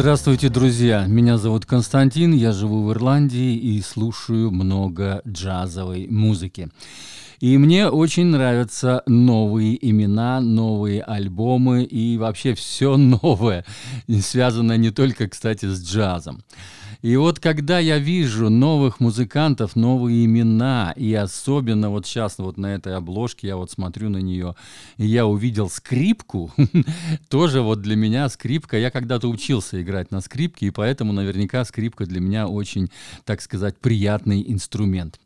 Здравствуйте, друзья! Меня зовут Константин, я живу в Ирландии и слушаю много джазовой музыки. И мне очень нравятся новые имена, новые альбомы и вообще все новое, связанное не только, кстати, с джазом. И вот когда я вижу новых музыкантов, новые имена, и особенно вот сейчас вот на этой обложке я вот смотрю на нее, и я увидел скрипку, тоже вот для меня скрипка, я когда-то учился играть на скрипке, и поэтому наверняка скрипка для меня очень, так сказать, приятный инструмент.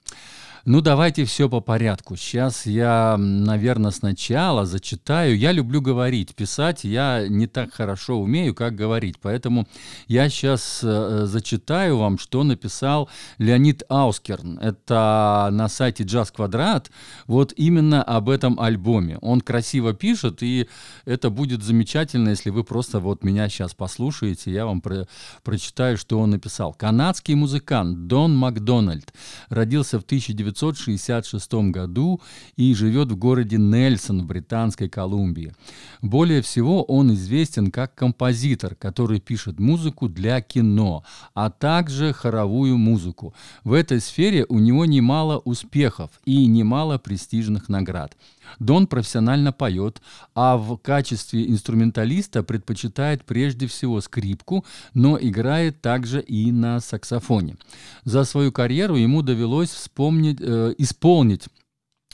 Ну, давайте все по порядку. Сейчас я, наверное, сначала зачитаю. Я люблю говорить, писать я не так хорошо умею, как говорить. Поэтому я сейчас э, зачитаю вам, что написал Леонид Аускерн. Это на сайте Джаз Квадрат. Вот именно об этом альбоме. Он красиво пишет, и это будет замечательно, если вы просто вот меня сейчас послушаете. Я вам про прочитаю, что он написал. Канадский музыкант Дон Макдональд родился в 1900 1966 году и живет в городе Нельсон в Британской Колумбии. Более всего он известен как композитор, который пишет музыку для кино, а также хоровую музыку. В этой сфере у него немало успехов и немало престижных наград. Дон профессионально поет, а в качестве инструменталиста предпочитает прежде всего скрипку, но играет также и на саксофоне. За свою карьеру ему довелось вспомнить, э, исполнить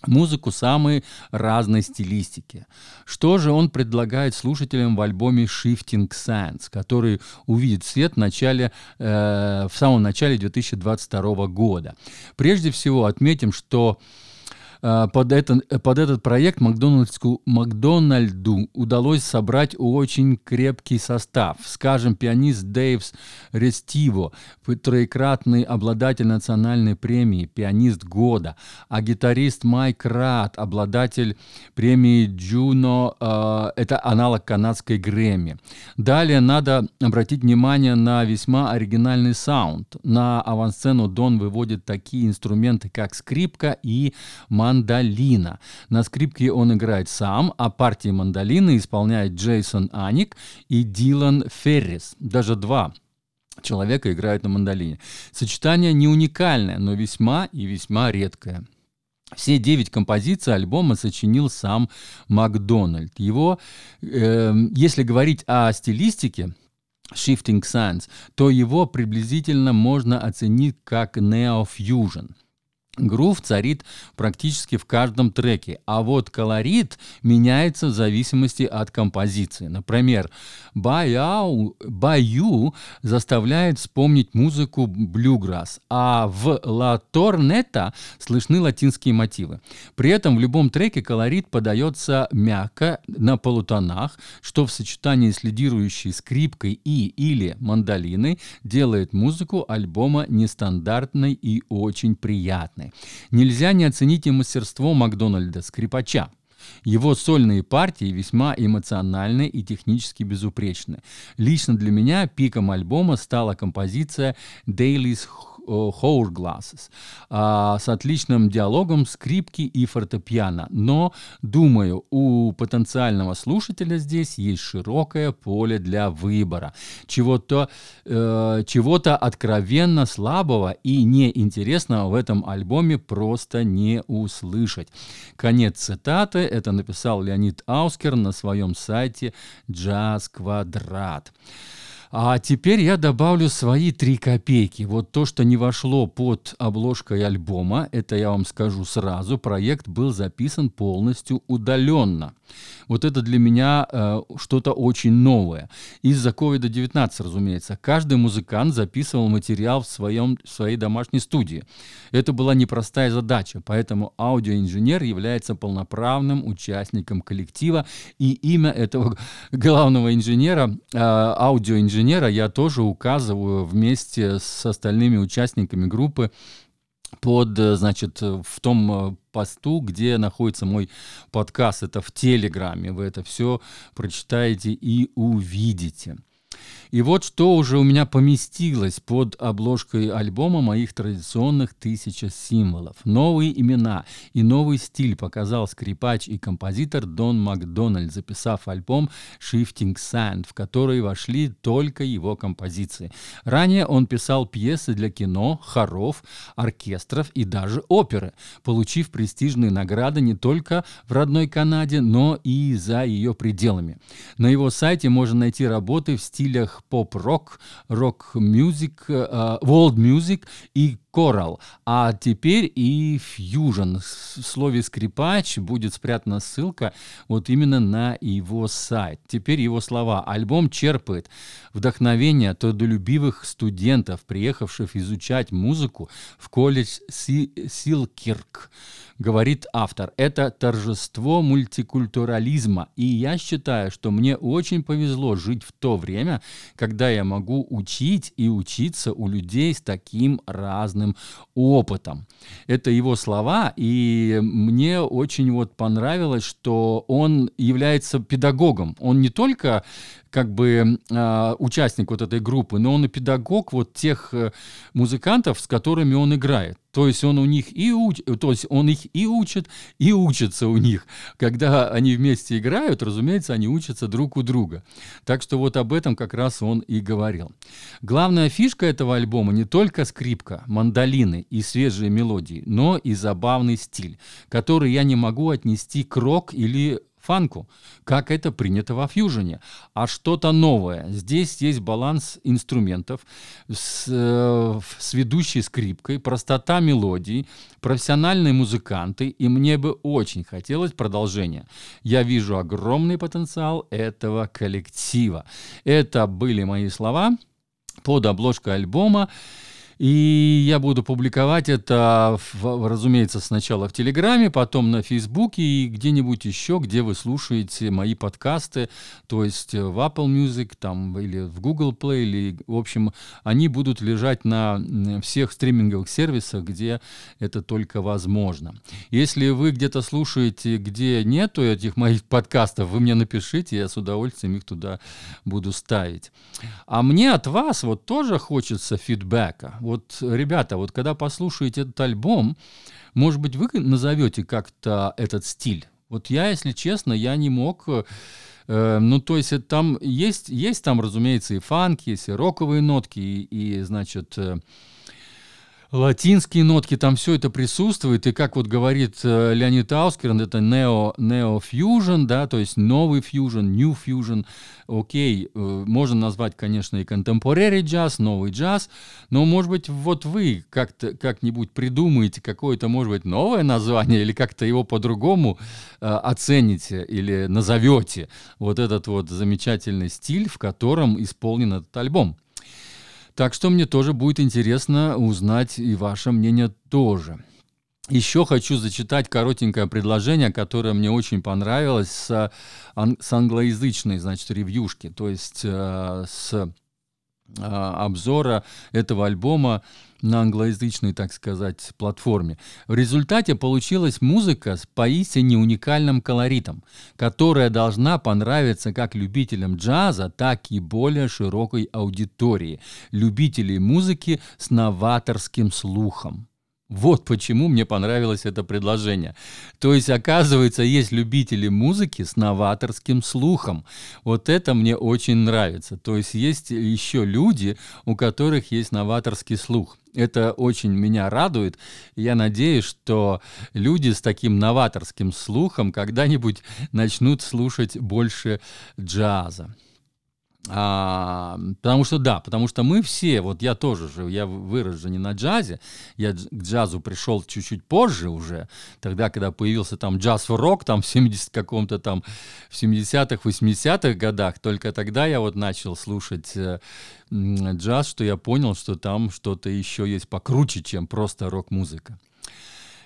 музыку самой разной стилистики. Что же он предлагает слушателям в альбоме Shifting Sands, который увидит свет в, начале, э, в самом начале 2022 года? Прежде всего отметим, что под, это, под этот проект Макдональдску, Макдональду удалось собрать очень крепкий состав. Скажем, пианист Дэйвс Рестиво, троекратный обладатель национальной премии, пианист года, а гитарист Майк Рат, обладатель премии Джуно, э, это аналог канадской Грэмми. Далее надо обратить внимание на весьма оригинальный саунд. На авансцену Дон выводит такие инструменты, как скрипка и мандолина мандолина. На скрипке он играет сам, а партии мандолины исполняет Джейсон Аник и Дилан Феррис. Даже два человека играют на мандолине. Сочетание не уникальное, но весьма и весьма редкое. Все девять композиций альбома сочинил сам Макдональд. Его, э, если говорить о стилистике, Shifting Sands, то его приблизительно можно оценить как Neo-Fusion – Грув царит практически в каждом треке, а вот колорит меняется в зависимости от композиции. Например, «Баю» заставляет вспомнить музыку блюграсс, а в «Ла Торнета» слышны латинские мотивы. При этом в любом треке колорит подается мягко, на полутонах, что в сочетании с лидирующей скрипкой и или мандолиной делает музыку альбома нестандартной и очень приятной. Нельзя не оценить и мастерство Макдональда, скрипача. Его сольные партии весьма эмоциональны и технически безупречны. Лично для меня пиком альбома стала композиция «Daily's Hourglasses а, с отличным диалогом скрипки и фортепиано. Но, думаю, у потенциального слушателя здесь есть широкое поле для выбора. Чего-то э, чего откровенно слабого и неинтересного в этом альбоме просто не услышать. Конец цитаты. Это написал Леонид Аускер на своем сайте «Джаз Квадрат». А теперь я добавлю свои три копейки. Вот то, что не вошло под обложкой альбома, это я вам скажу сразу, проект был записан полностью удаленно. Вот это для меня э, что-то очень новое. Из-за COVID-19, разумеется. Каждый музыкант записывал материал в, своем, в своей домашней студии. Это была непростая задача, поэтому аудиоинженер является полноправным участником коллектива, и имя этого главного инженера, э, аудиоинженера, я тоже указываю вместе с остальными участниками группы под, э, значит, в том э, посту, где находится мой подкаст, это в Телеграме. Вы это все прочитаете и увидите. И вот что уже у меня поместилось под обложкой альбома моих традиционных «Тысяча символов». Новые имена и новый стиль показал скрипач и композитор Дон Макдональд, записав альбом «Shifting Sand», в который вошли только его композиции. Ранее он писал пьесы для кино, хоров, оркестров и даже оперы, получив престижные награды не только в родной Канаде, но и за ее пределами. На его сайте можно найти работы в стилях поп-рок, рок-мюзик, world music и Coral, а теперь и Fusion. В слове скрипач будет спрятана ссылка вот именно на его сайт. Теперь его слова. Альбом черпает вдохновение трудолюбивых студентов, приехавших изучать музыку в колледж Силкирк говорит автор. Это торжество мультикультурализма. И я считаю, что мне очень повезло жить в то время, когда я могу учить и учиться у людей с таким разным опытом. Это его слова, и мне очень вот понравилось, что он является педагогом. Он не только как бы э, участник вот этой группы, но он и педагог вот тех э, музыкантов, с которыми он играет. То есть он у них и уч... то есть он их и учит, и учится у них. Когда они вместе играют, разумеется, они учатся друг у друга. Так что вот об этом как раз он и говорил. Главная фишка этого альбома не только скрипка, мандолины и свежие мелодии, но и забавный стиль, который я не могу отнести к рок или фанку, как это принято во фьюжене, а что-то новое. Здесь есть баланс инструментов с, э, с ведущей скрипкой, простота мелодий, профессиональные музыканты, и мне бы очень хотелось продолжения. Я вижу огромный потенциал этого коллектива. Это были мои слова под обложкой альбома. И я буду публиковать это, разумеется, сначала в Телеграме, потом на Фейсбуке и где-нибудь еще, где вы слушаете мои подкасты, то есть в Apple Music там, или в Google Play, или, в общем, они будут лежать на всех стриминговых сервисах, где это только возможно. Если вы где-то слушаете, где нету этих моих подкастов, вы мне напишите, я с удовольствием их туда буду ставить. А мне от вас вот тоже хочется фидбэка вот, ребята, вот когда послушаете этот альбом, может быть, вы назовете как-то этот стиль? Вот я, если честно, я не мог... Э, ну, то есть там есть, есть там, разумеется, и фанки, есть и роковые нотки, и, и значит... Э, латинские нотки, там все это присутствует, и как вот говорит э, Леонид Аускерн, это нео, нео fusion, да, то есть новый fusion, new fusion, окей, э, можно назвать, конечно, и contemporary джаз, новый джаз, но, может быть, вот вы как-то, как-нибудь придумаете какое-то, может быть, новое название, или как-то его по-другому э, оцените, или назовете вот этот вот замечательный стиль, в котором исполнен этот альбом. Так что мне тоже будет интересно узнать и ваше мнение тоже. Еще хочу зачитать коротенькое предложение, которое мне очень понравилось с, с англоязычной, значит, ревьюшки, то есть э, с обзора этого альбома на англоязычной, так сказать, платформе. В результате получилась музыка с поистине уникальным колоритом, которая должна понравиться как любителям джаза, так и более широкой аудитории, любителей музыки с новаторским слухом. Вот почему мне понравилось это предложение. То есть, оказывается, есть любители музыки с новаторским слухом. Вот это мне очень нравится. То есть, есть еще люди, у которых есть новаторский слух. Это очень меня радует. Я надеюсь, что люди с таким новаторским слухом когда-нибудь начнут слушать больше джаза. А, потому что да, потому что мы все, вот я тоже же, я вырос же не на джазе, я к джазу пришел чуть-чуть позже уже, тогда, когда появился там джаз-рок, там в 70 каком-то там, в 70-х, 80-х годах, только тогда я вот начал слушать э, джаз, что я понял, что там что-то еще есть покруче, чем просто рок-музыка.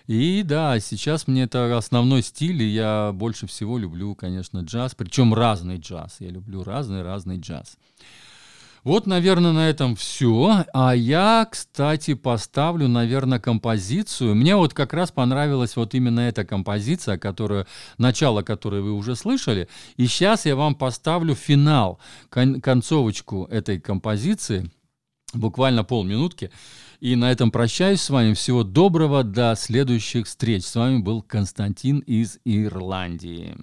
И да, сейчас мне это основной стиль, и я больше всего люблю, конечно, джаз, причем разный джаз. Я люблю разный-разный джаз. Вот, наверное, на этом все. А я, кстати, поставлю, наверное, композицию. Мне вот как раз понравилась вот именно эта композиция, которую, начало которой вы уже слышали. И сейчас я вам поставлю финал, кон- концовочку этой композиции, буквально полминутки. И на этом прощаюсь с вами. Всего доброго, до следующих встреч. С вами был Константин из Ирландии.